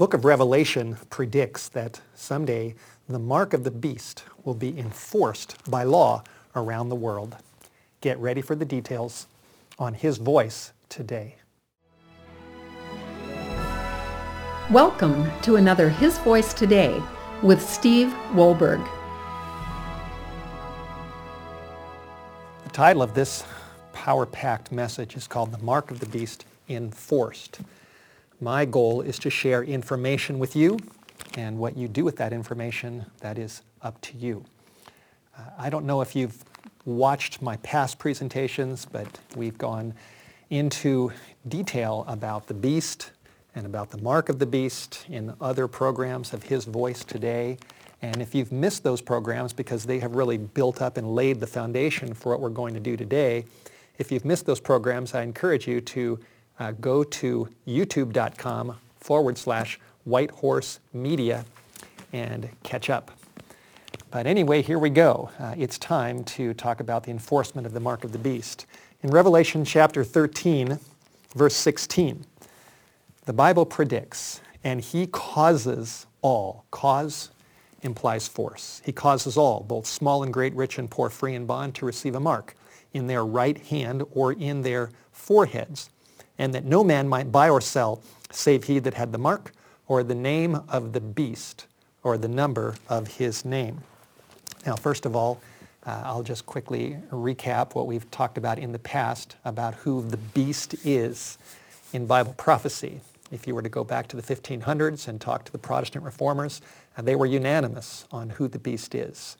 book of Revelation predicts that someday the mark of the beast will be enforced by law around the world. Get ready for the details on His Voice today. Welcome to another His Voice Today with Steve Wohlberg. The title of this power-packed message is called The Mark of the Beast Enforced. My goal is to share information with you, and what you do with that information, that is up to you. Uh, I don't know if you've watched my past presentations, but we've gone into detail about the beast and about the mark of the beast in other programs of His Voice today. And if you've missed those programs because they have really built up and laid the foundation for what we're going to do today, if you've missed those programs, I encourage you to uh, go to youtube.com forward slash white media and catch up. But anyway, here we go. Uh, it's time to talk about the enforcement of the mark of the beast. In Revelation chapter 13, verse 16, the Bible predicts, and he causes all. Cause implies force. He causes all, both small and great, rich and poor, free and bond, to receive a mark in their right hand or in their foreheads and that no man might buy or sell save he that had the mark or the name of the beast or the number of his name. Now, first of all, uh, I'll just quickly recap what we've talked about in the past about who the beast is in Bible prophecy. If you were to go back to the 1500s and talk to the Protestant reformers, uh, they were unanimous on who the beast is.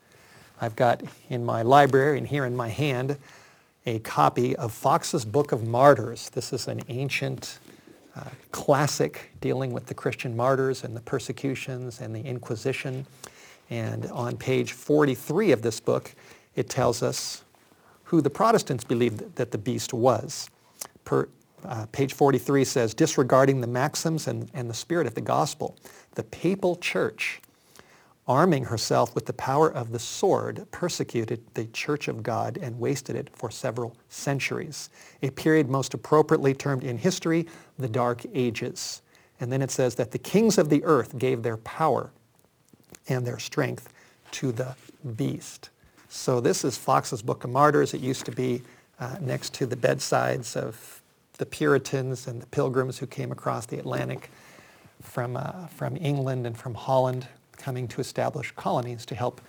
I've got in my library and here in my hand a copy of Fox's Book of Martyrs. This is an ancient uh, classic dealing with the Christian martyrs and the persecutions and the Inquisition. And on page 43 of this book, it tells us who the Protestants believed that the beast was. Per, uh, page 43 says, disregarding the maxims and, and the spirit of the gospel, the papal church arming herself with the power of the sword, persecuted the Church of God and wasted it for several centuries, a period most appropriately termed in history the Dark Ages. And then it says that the kings of the earth gave their power and their strength to the beast. So this is Fox's Book of Martyrs. It used to be uh, next to the bedsides of the Puritans and the pilgrims who came across the Atlantic from, uh, from England and from Holland coming to establish colonies to help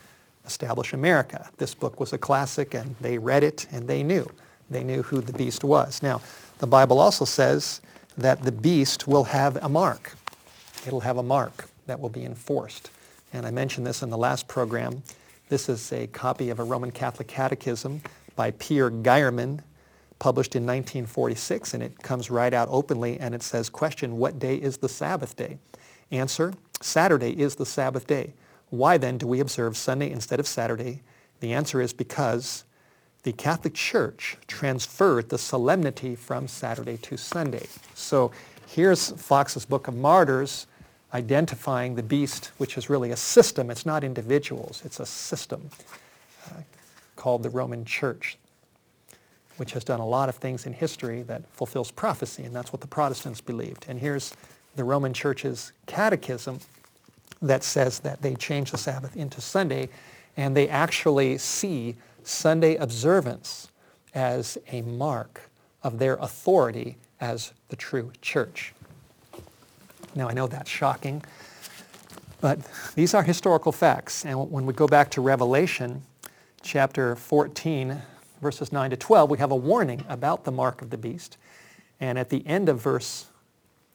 establish America. This book was a classic and they read it and they knew. They knew who the beast was. Now, the Bible also says that the beast will have a mark. It'll have a mark that will be enforced. And I mentioned this in the last program. This is a copy of a Roman Catholic Catechism by Pierre Geiermann, published in 1946, and it comes right out openly, and it says, question, what day is the Sabbath day? Answer, Saturday is the Sabbath day. Why then do we observe Sunday instead of Saturday? The answer is because the Catholic Church transferred the solemnity from Saturday to Sunday. So here's Fox's Book of Martyrs identifying the beast, which is really a system. It's not individuals. It's a system uh, called the Roman Church, which has done a lot of things in history that fulfills prophecy, and that's what the Protestants believed. And here's the Roman Church's catechism that says that they change the Sabbath into Sunday, and they actually see Sunday observance as a mark of their authority as the true church. Now, I know that's shocking, but these are historical facts. And when we go back to Revelation chapter 14, verses 9 to 12, we have a warning about the mark of the beast. And at the end of verse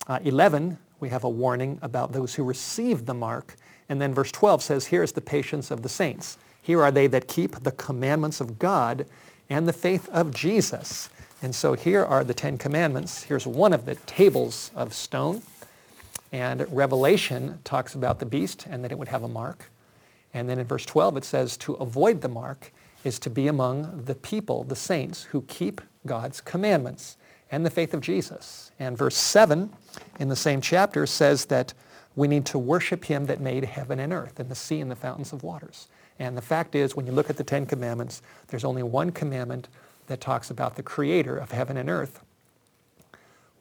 uh, 11, we have a warning about those who receive the mark. And then verse 12 says, here is the patience of the saints. Here are they that keep the commandments of God and the faith of Jesus. And so here are the Ten Commandments. Here's one of the tables of stone. And Revelation talks about the beast and that it would have a mark. And then in verse 12 it says to avoid the mark is to be among the people, the saints, who keep God's commandments and the faith of Jesus. And verse 7 in the same chapter says that we need to worship him that made heaven and earth and the sea and the fountains of waters. And the fact is, when you look at the Ten Commandments, there's only one commandment that talks about the creator of heaven and earth.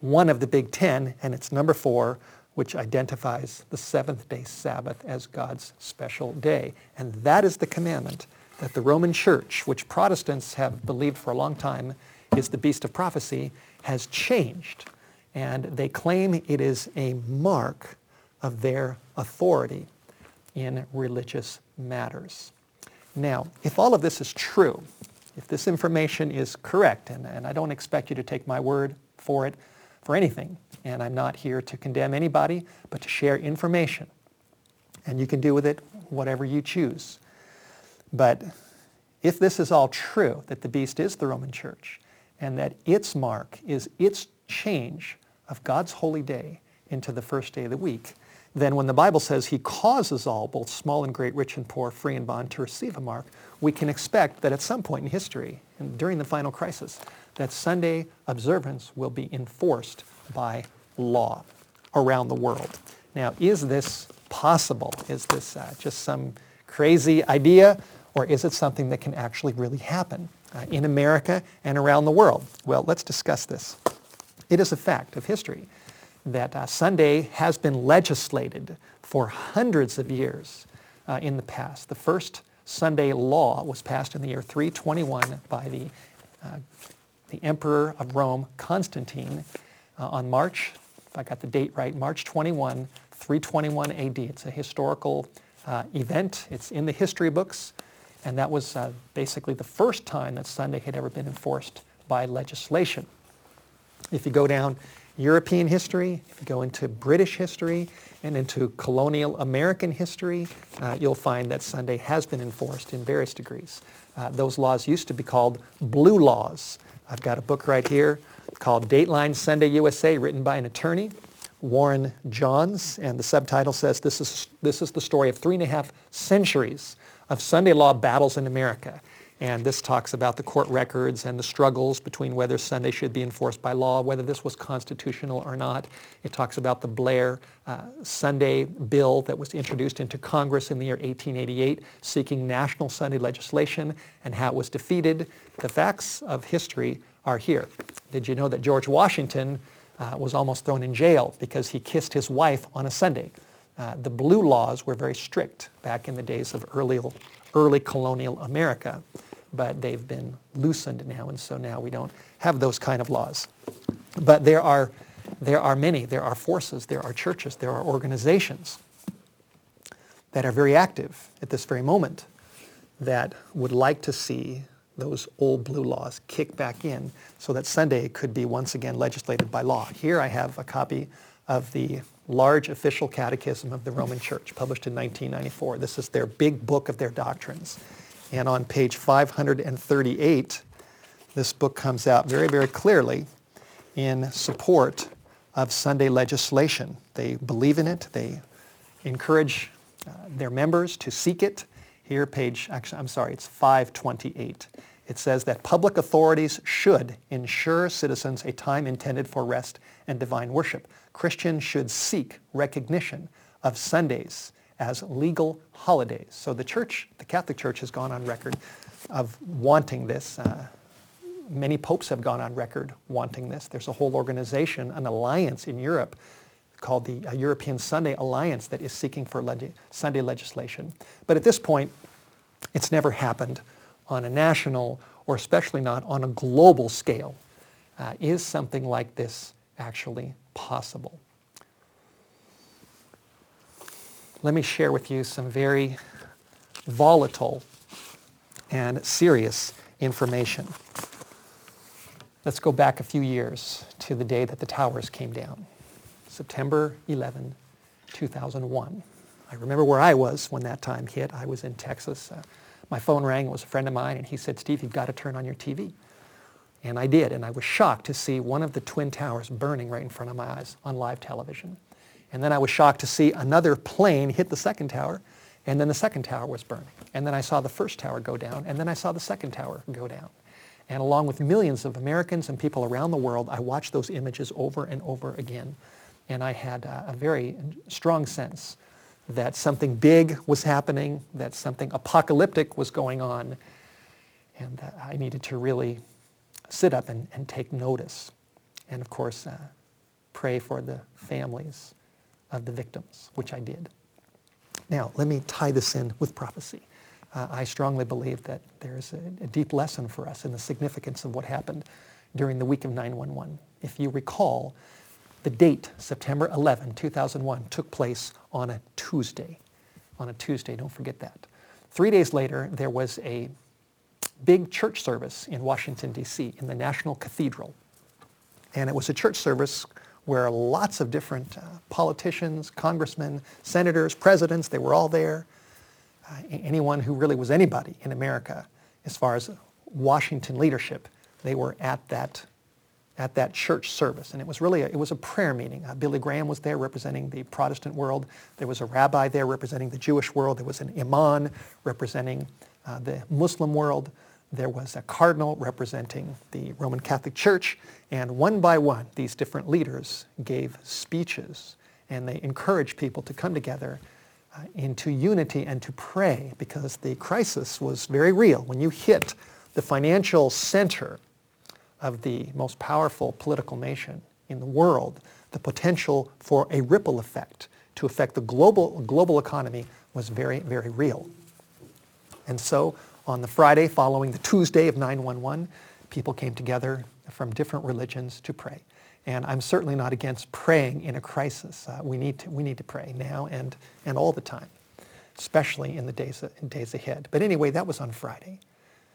One of the big ten, and it's number four, which identifies the seventh day Sabbath as God's special day. And that is the commandment that the Roman Church, which Protestants have believed for a long time is the beast of prophecy, has changed. And they claim it is a mark of their authority in religious matters. Now, if all of this is true, if this information is correct, and, and I don't expect you to take my word for it for anything, and I'm not here to condemn anybody, but to share information. And you can do with it whatever you choose. But if this is all true, that the beast is the Roman church, and that its mark is its change of God's holy day into the first day of the week, then when the Bible says he causes all, both small and great, rich and poor, free and bond, to receive a mark, we can expect that at some point in history, and during the final crisis, that Sunday observance will be enforced by law around the world. Now, is this possible? Is this uh, just some crazy idea, or is it something that can actually really happen uh, in America and around the world? Well, let's discuss this. It is a fact of history that uh, Sunday has been legislated for hundreds of years uh, in the past. The first Sunday law was passed in the year 321 by the, uh, the Emperor of Rome, Constantine, uh, on March, if I got the date right, March 21, 321 AD. It's a historical event. It's in the history books, and that was uh, basically the first time that Sunday had ever been enforced by legislation. If you go down European history, if you go into British history and into colonial American history, uh, you'll find that Sunday has been enforced in various degrees. Uh, those laws used to be called blue laws. I've got a book right here called Dateline Sunday USA, written by an attorney, Warren Johns, and the subtitle says this is, this is the story of three and a half centuries of Sunday law battles in America. And this talks about the court records and the struggles between whether Sunday should be enforced by law, whether this was constitutional or not. It talks about the Blair uh, Sunday bill that was introduced into Congress in the year 1888, seeking national Sunday legislation and how it was defeated. The facts of history are here. Did you know that George Washington uh, was almost thrown in jail because he kissed his wife on a Sunday? Uh, the blue laws were very strict back in the days of early, early colonial America but they've been loosened now, and so now we don't have those kind of laws. But there are, there are many, there are forces, there are churches, there are organizations that are very active at this very moment that would like to see those old blue laws kick back in so that Sunday could be once again legislated by law. Here I have a copy of the large official catechism of the Roman Church, published in 1994. This is their big book of their doctrines. And on page 538, this book comes out very, very clearly in support of Sunday legislation. They believe in it. They encourage uh, their members to seek it. Here, page, actually, I'm sorry, it's 528. It says that public authorities should ensure citizens a time intended for rest and divine worship. Christians should seek recognition of Sundays as legal holidays. So the church, the Catholic Church has gone on record of wanting this. Uh, many popes have gone on record wanting this. There's a whole organization, an alliance in Europe called the uh, European Sunday Alliance that is seeking for leg- Sunday legislation. But at this point, it's never happened on a national or especially not on a global scale. Uh, is something like this actually possible? let me share with you some very volatile and serious information. Let's go back a few years to the day that the towers came down, September 11, 2001. I remember where I was when that time hit. I was in Texas. Uh, my phone rang. It was a friend of mine, and he said, Steve, you've got to turn on your TV. And I did, and I was shocked to see one of the Twin Towers burning right in front of my eyes on live television. And then I was shocked to see another plane hit the second tower, and then the second tower was burning. And then I saw the first tower go down, and then I saw the second tower go down. And along with millions of Americans and people around the world, I watched those images over and over again. And I had a, very strong sense that something big was happening, that something apocalyptic was going on, and that I needed to really sit up and, and take notice. And of course, uh, pray for the families of the victims, which I did. Now, let me tie this in with prophecy. Uh, I strongly believe that there's a, a deep lesson for us in the significance of what happened during the week of 911. If you recall, the date, September 11, 2001, took place on a Tuesday. On a Tuesday, don't forget that. Three days later, there was a big church service in Washington, D.C., in the National Cathedral. And it was a church service where lots of different uh, politicians, congressmen, senators, presidents, they were all there. Uh, anyone who really was anybody in America as far as Washington leadership, they were at that, at that church service. And it was really, a, it was a prayer meeting. Uh, Billy Graham was there representing the Protestant world. There was a rabbi there representing the Jewish world. There was an imam representing uh, the Muslim world there was a cardinal representing the Roman Catholic Church, and one by one, these different leaders gave speeches, and they encouraged people to come together uh, into unity and to pray because the crisis was very real. When you hit the financial center of the most powerful political nation in the world, the potential for a ripple effect to affect the global, global economy was very, very real. And so on the Friday following the Tuesday of 911, people came together from different religions to pray. And I'm certainly not against praying in a crisis. Uh, we, need to, we need to pray now and, and all the time, especially in the days, in days ahead. But anyway, that was on Friday.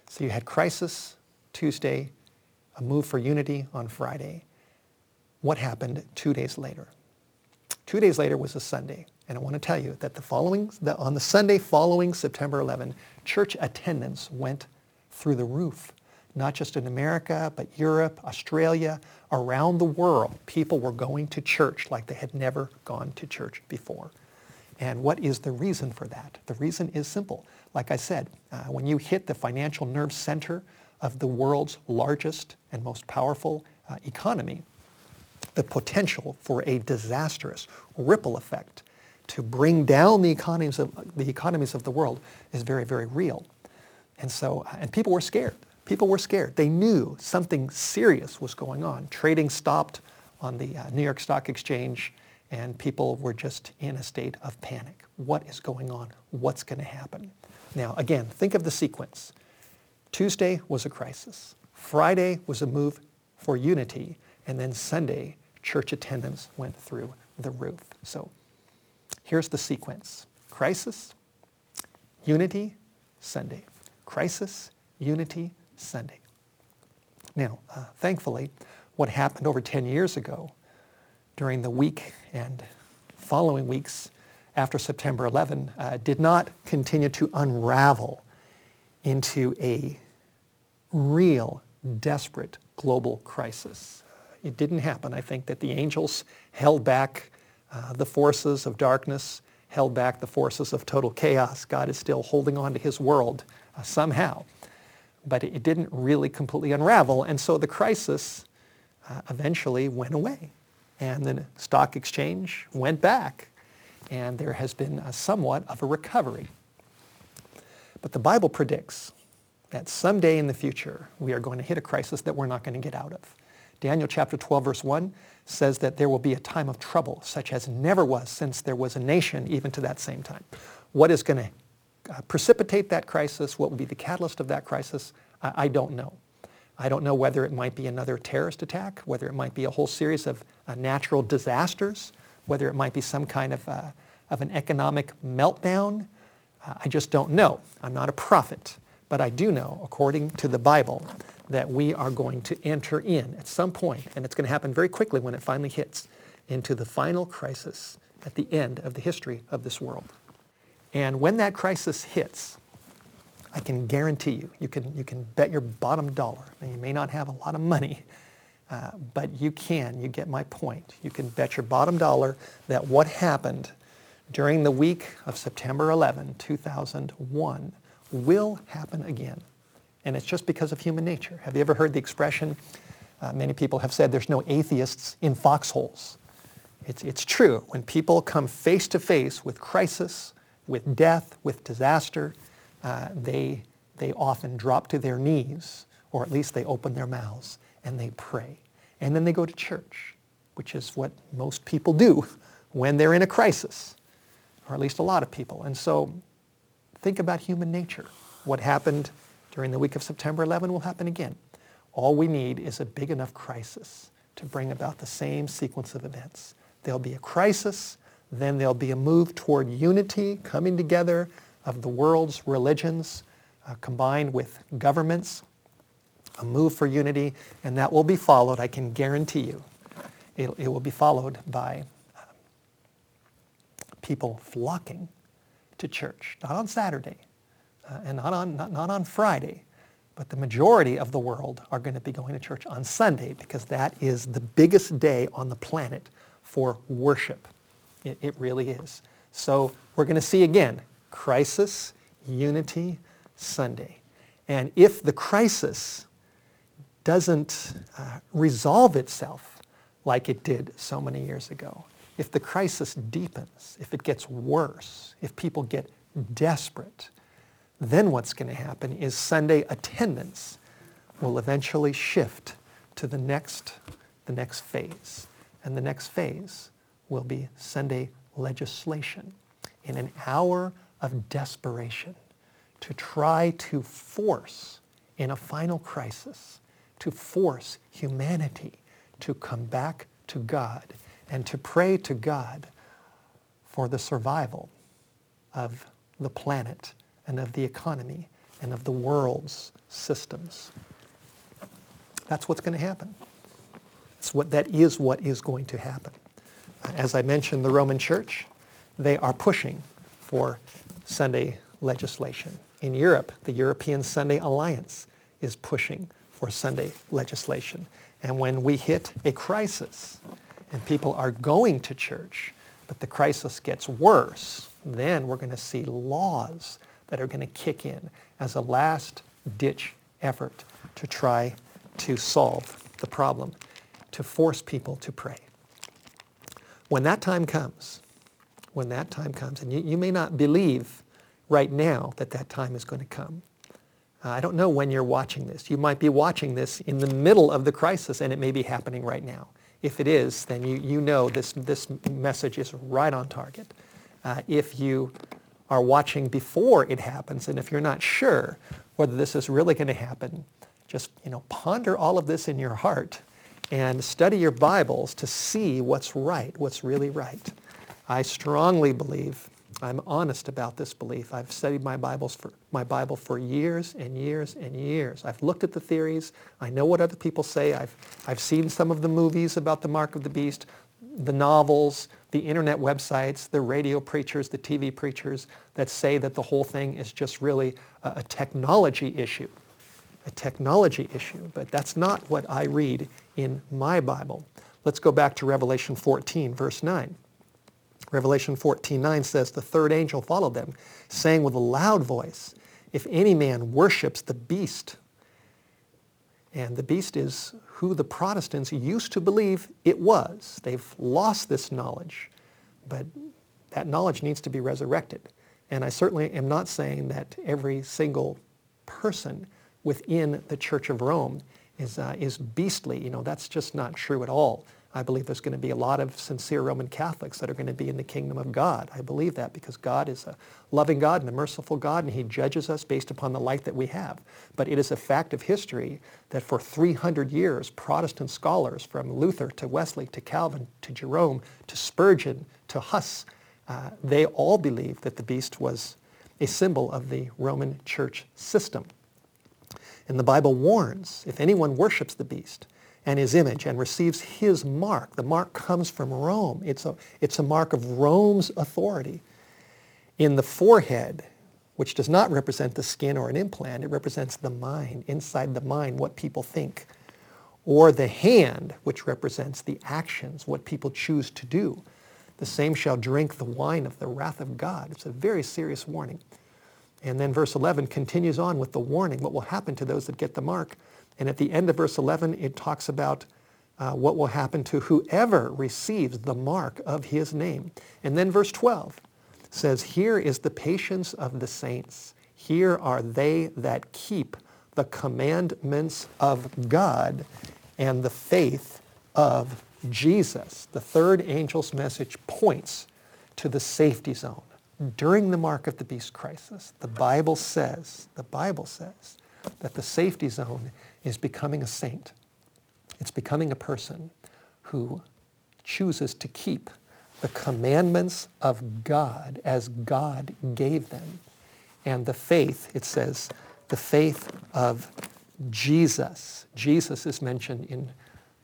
So you had crisis Tuesday, a move for unity on Friday. What happened two days later? Two days later was a Sunday. And I want to tell you that the following, the, on the Sunday following September 11, church attendance went through the roof. Not just in America, but Europe, Australia, around the world, people were going to church like they had never gone to church before. And what is the reason for that? The reason is simple. Like I said, uh, when you hit the financial nerve center of the world's largest and most powerful uh, economy, the potential for a disastrous ripple effect to bring down the economies of the economies of the world is very, very real. And so, and people were scared. People were scared. They knew something serious was going on. Trading stopped on the uh, New York Stock Exchange, and people were just in a state of panic. What is going on? What's going to happen? Now, again, think of the sequence. Tuesday was a crisis. Friday was a move for unity, and then Sunday, church attendance went through the roof. So Here's the sequence. Crisis, unity, Sunday. Crisis, unity, Sunday. Now, uh, thankfully, what happened over 10 years ago during the week and following weeks after September 11 uh, did not continue to unravel into a real, desperate global crisis. It didn't happen. I think that the angels held back uh, the forces of darkness held back the forces of total chaos. God is still holding on to his world uh, somehow. But it didn't really completely unravel. And so the crisis uh, eventually went away. And the stock exchange went back. And there has been somewhat of a recovery. But the Bible predicts that someday in the future we are going to hit a crisis that we're not going to get out of. Daniel chapter 12 verse 1 says that there will be a time of trouble such as never was since there was a nation even to that same time. What is going to uh, precipitate that crisis? What will be the catalyst of that crisis? I, I, don't know. I don't know whether it might be another terrorist attack, whether it might be a whole series of uh, natural disasters, whether it might be some kind of, uh, of an economic meltdown. Uh, I just don't know. I'm not a prophet. But I do know, according to the Bible, that we are going to enter in at some point, and it's going to happen very quickly when it finally hits, into the final crisis at the end of the history of this world. And when that crisis hits, I can guarantee you, you can, you can bet your bottom dollar, and you may not have a lot of money, uh, but you can, you get my point. You can bet your bottom dollar that what happened during the week of September 11, 2001, will happen again. And it's just because of human nature. Have you ever heard the expression, uh, many people have said there's no atheists in foxholes. It's, it's true. When people come face to face with crisis, with death, with disaster, uh, they, they often drop to their knees, or at least they open their mouths and they pray. And then they go to church, which is what most people do when they're in a crisis, or at least a lot of people. And so think about human nature. What happened during the week of September 11 will happen again. All we need is a big enough crisis to bring about the same sequence of events. There'll be a crisis, then there'll be a move toward unity, coming together of the world's religions, uh, combined with governments, a move for unity, and that will be followed, I can guarantee you, it, it will be followed by uh, people flocking to church, not on Saturday and not on, not, not on Friday, but the majority of the world are going to be going to church on Sunday because that is the biggest day on the planet for worship. It, it really is. So we're going to see again crisis, unity, Sunday. And if the crisis doesn't uh, resolve itself like it did so many years ago, if the crisis deepens, if it gets worse, if people get desperate, then what's going to happen is Sunday attendance will eventually shift to the next, the next phase. And the next phase will be Sunday legislation in an hour of desperation to try to force in a final crisis, to force humanity to come back to God and to pray to God for the survival of the planet and of the economy and of the world's systems. That's what's going to happen. That's what, that is what is going to happen. Uh, as I mentioned, the Roman Church, they are pushing for Sunday legislation. In Europe, the European Sunday Alliance is pushing for Sunday legislation. And when we hit a crisis and people are going to church, but the crisis gets worse, then we're going to see laws that are going to kick in as a last ditch effort to try to solve the problem, to force people to pray. When that time comes, when that time comes, and you, you may not believe right now that that time is going to come. Uh, I don't know when you're watching this. You might be watching this in the middle of the crisis and it may be happening right now. If it is, then you, you know this, this message is right on target. Uh, if you are watching before it happens and if you're not sure whether this is really going to happen, just you know, ponder all of this in your heart and study your Bibles to see what's right, what's really right. I strongly believe I'm honest about this belief. I've studied my, Bibles for, my Bible for years and years and years. I've looked at the theories. I know what other people say. I've, I've seen some of the movies about the mark of the beast, the novels, the internet websites, the radio preachers, the TV preachers that say that the whole thing is just really a, a technology issue. A technology issue. But that's not what I read in my Bible. Let's go back to Revelation 14, verse 9. Revelation 14:9 says, The third angel followed them, saying with a loud voice, If any man worships the beast, and the beast is who the Protestants used to believe it was. They've lost this knowledge, but that knowledge needs to be resurrected. And I certainly am not saying that every single person within the Church of Rome is, uh, is beastly. You know, that's just not true at all. I believe there's going to be a lot of sincere Roman Catholics that are going to be in the kingdom of God. I believe that because God is a loving God and a merciful God, and he judges us based upon the light that we have. But it is a fact of history that for 300 years, Protestant scholars from Luther to Wesley to Calvin to Jerome to Spurgeon to Huss, uh, they all believed that the beast was a symbol of the Roman church system. And the Bible warns, if anyone worships the beast, and his image and receives his mark. The mark comes from Rome. It's a, it's a mark of Rome's authority. In the forehead, which does not represent the skin or an implant, it represents the mind, inside the mind, what people think. Or the hand, which represents the actions, what people choose to do. The same shall drink the wine of the wrath of God. It's a very serious warning. And then verse 11 continues on with the warning, what will happen to those that get the mark. And at the end of verse 11, it talks about uh, what will happen to whoever receives the mark of his name. And then verse 12 says, Here is the patience of the saints. Here are they that keep the commandments of God and the faith of Jesus, the third angel's message, points to the safety zone. During the mark of the beast crisis, the Bible says, the Bible says that the safety zone is becoming a saint. It's becoming a person who chooses to keep the commandments of God as God gave them. And the faith, it says, the faith of Jesus. Jesus is mentioned in,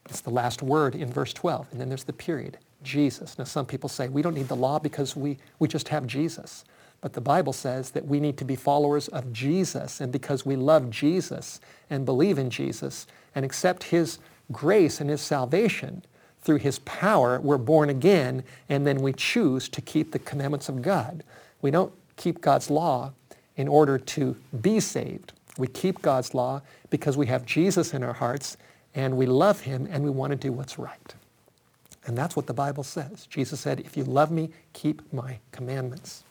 it's the last word in verse 12, and then there's the period, Jesus. Now some people say we don't need the law because we, we just have Jesus. But the Bible says that we need to be followers of Jesus, and because we love Jesus and believe in Jesus and accept his grace and his salvation, through his power, we're born again, and then we choose to keep the commandments of God. We don't keep God's law in order to be saved. We keep God's law because we have Jesus in our hearts and we love him and we want to do what's right. And that's what the Bible says. Jesus said, if you love me, keep my commandments.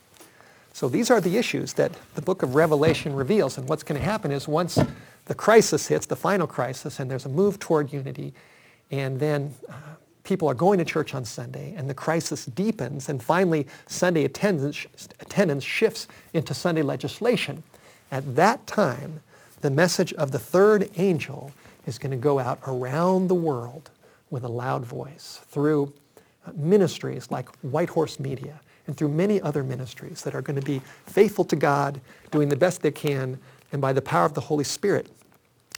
So these are the issues that the book of Revelation reveals. And what's going to happen is once the crisis hits, the final crisis, and there's a move toward unity, and then uh, people are going to church on Sunday and the crisis deepens and finally Sunday attendance, attendance shifts into Sunday legislation. At that time, the message of the third angel is going to go out around the world with a loud voice through uh, ministries like White Horse Media and through many other ministries that are going to be faithful to God, doing the best they can, and by the power of the Holy Spirit,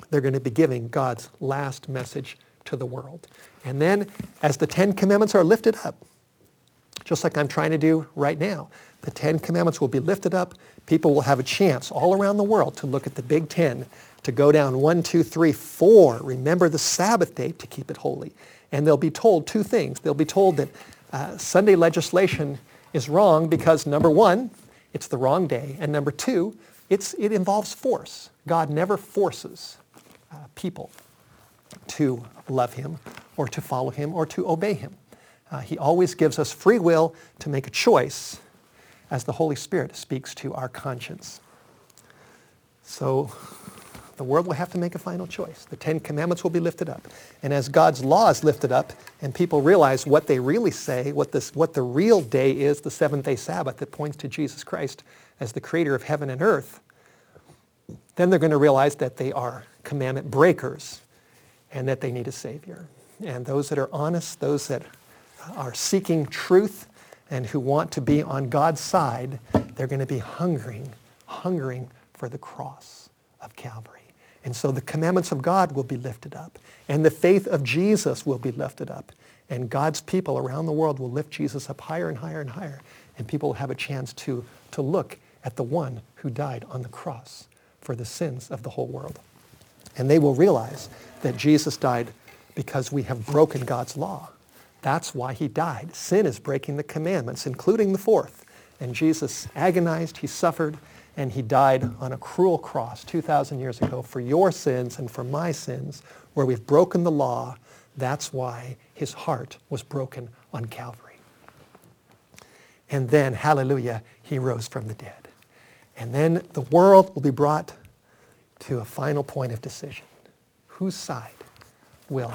they're going to be giving God's last message to the world. And then as the Ten Commandments are lifted up, just like I'm trying to do right now, the Ten Commandments will be lifted up. People will have a chance all around the world to look at the Big Ten, to go down one, two, three, four. Remember the Sabbath day to keep it holy. And they'll be told two things. They'll be told that uh, Sunday legislation is wrong because number one, it's the wrong day, and number two, it's, it involves force. God never forces uh, people to love him or to follow him or to obey him. Uh, he always gives us free will to make a choice as the Holy Spirit speaks to our conscience. So the world will have to make a final choice. The Ten Commandments will be lifted up. And as God's law is lifted up and people realize what they really say, what, this, what the real day is, the seventh-day Sabbath that points to Jesus Christ as the creator of heaven and earth, then they're going to realize that they are commandment breakers and that they need a Savior. And those that are honest, those that are seeking truth and who want to be on God's side, they're going to be hungering, hungering for the cross of Calvary. And so the commandments of God will be lifted up, and the faith of Jesus will be lifted up, and God's people around the world will lift Jesus up higher and higher and higher, and people will have a chance to, to look at the one who died on the cross for the sins of the whole world. And they will realize that Jesus died because we have broken God's law. That's why he died. Sin is breaking the commandments, including the fourth. And Jesus agonized, he suffered, and he died on a cruel cross 2,000 years ago for your sins and for my sins, where we've broken the law. That's why his heart was broken on Calvary. And then, hallelujah, he rose from the dead. And then the world will be brought to a final point of decision. Whose side will,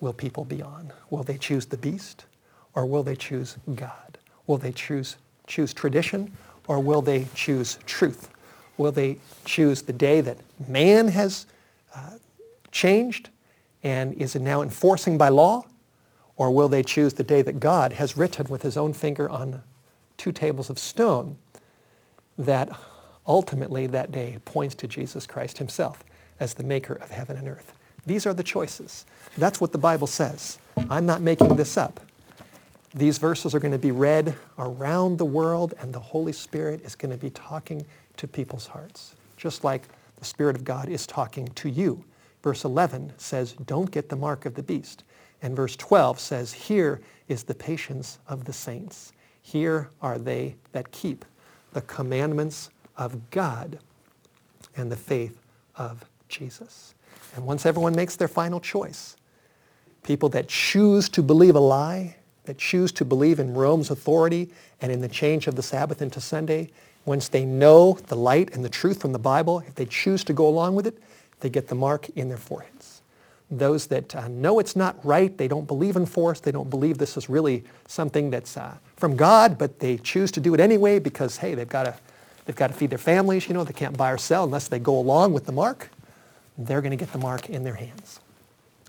will people be on? Will they choose the beast or will they choose God? Will they choose, choose tradition or will they choose truth? Will they choose the day that man has uh, changed and is now enforcing by law? Or will they choose the day that God has written with his own finger on two tables of stone that ultimately that day points to Jesus Christ himself as the maker of heaven and earth. These are the choices. That's what the Bible says. I'm not making this up. These verses are going to be read around the world and the Holy Spirit is going to be talking to people's hearts, just like the Spirit of God is talking to you. Verse 11 says, don't get the mark of the beast. And verse 12 says, here is the patience of the saints. Here are they that keep the commandments of God and the faith of Jesus. And once everyone makes their final choice, people that choose to believe a lie, that choose to believe in Rome's authority and in the change of the Sabbath into Sunday, once they know the light and the truth from the Bible, if they choose to go along with it, they get the mark in their foreheads. those that uh, know it's not right, they don't believe in force, they don't believe this is really something that's uh, from God, but they choose to do it anyway because, hey, they've got to they've got to feed their families, you know, they can't buy or sell unless they go along with the mark. They're going to get the mark in their hands.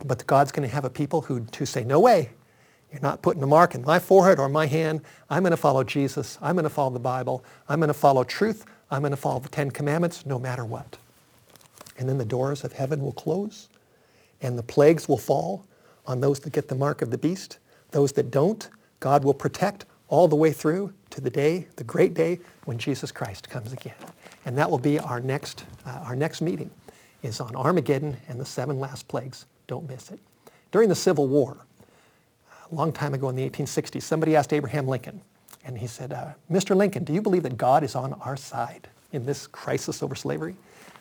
But God's going to have a people who, who say, no way, you're not putting a mark in my forehead or my hand. I'm going to follow Jesus. I'm going to follow the Bible. I'm going to follow truth. I'm going to follow the Ten Commandments no matter what. And then the doors of heaven will close and the plagues will fall on those that get the mark of the beast. Those that don't, God will protect all the way through to the day, the great day when Jesus Christ comes again. And that will be our next, uh, our next meeting is on Armageddon and the seven last plagues. Don't miss it. During the Civil War, a long time ago in the 1860s, somebody asked Abraham Lincoln, and he said, uh, Mr. Lincoln, do you believe that God is on our side in this crisis over slavery?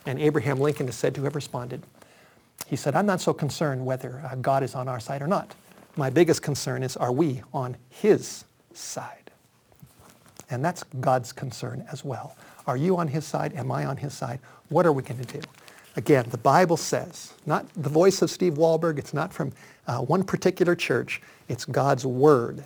And Abraham Lincoln is said to have responded, he said, I'm not so concerned whether uh, God is on our side or not. My biggest concern is, are we on his side? And that's God's concern as well. Are you on his side? Am I on his side? What are we going to do? Again, the Bible says, not the voice of Steve Wohlberg, it's not from uh, one particular church, it's God's word.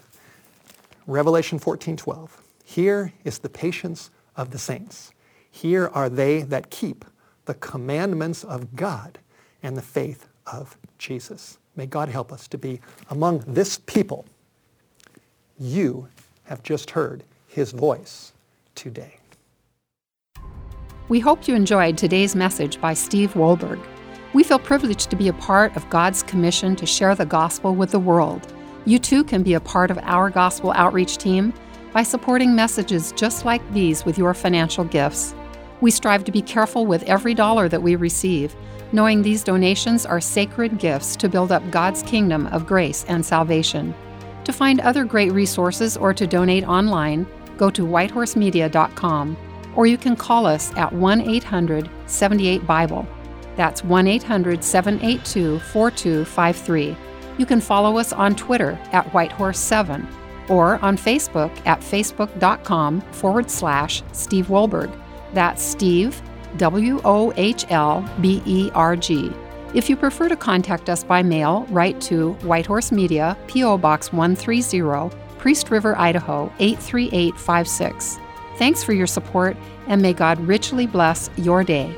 Revelation 14:12. Here is the patience of the saints. Here are they that keep the commandments of God and the faith of Jesus. May God help us to be among this people. You have just heard his voice today. We hope you enjoyed today's message by Steve Wohlberg. We feel privileged to be a part of God's commission to share the gospel with the world. You too can be a part of our gospel outreach team by supporting messages just like these with your financial gifts. We strive to be careful with every dollar that we receive knowing these donations are sacred gifts to build up God's kingdom of grace and salvation. To find other great resources or to donate online, go to whitehorsemedia.com or you can call us at 1 800 78 Bible. That's 1 800 782 4253. You can follow us on Twitter at Whitehorse7 or on Facebook at facebook.com forward slash Steve Wohlberg. That's Steve, W O H L B E R G. If you prefer to contact us by mail, write to Whitehorse Media, P.O. Box 130, Priest River, Idaho 83856. Thanks for your support, and may God richly bless your day.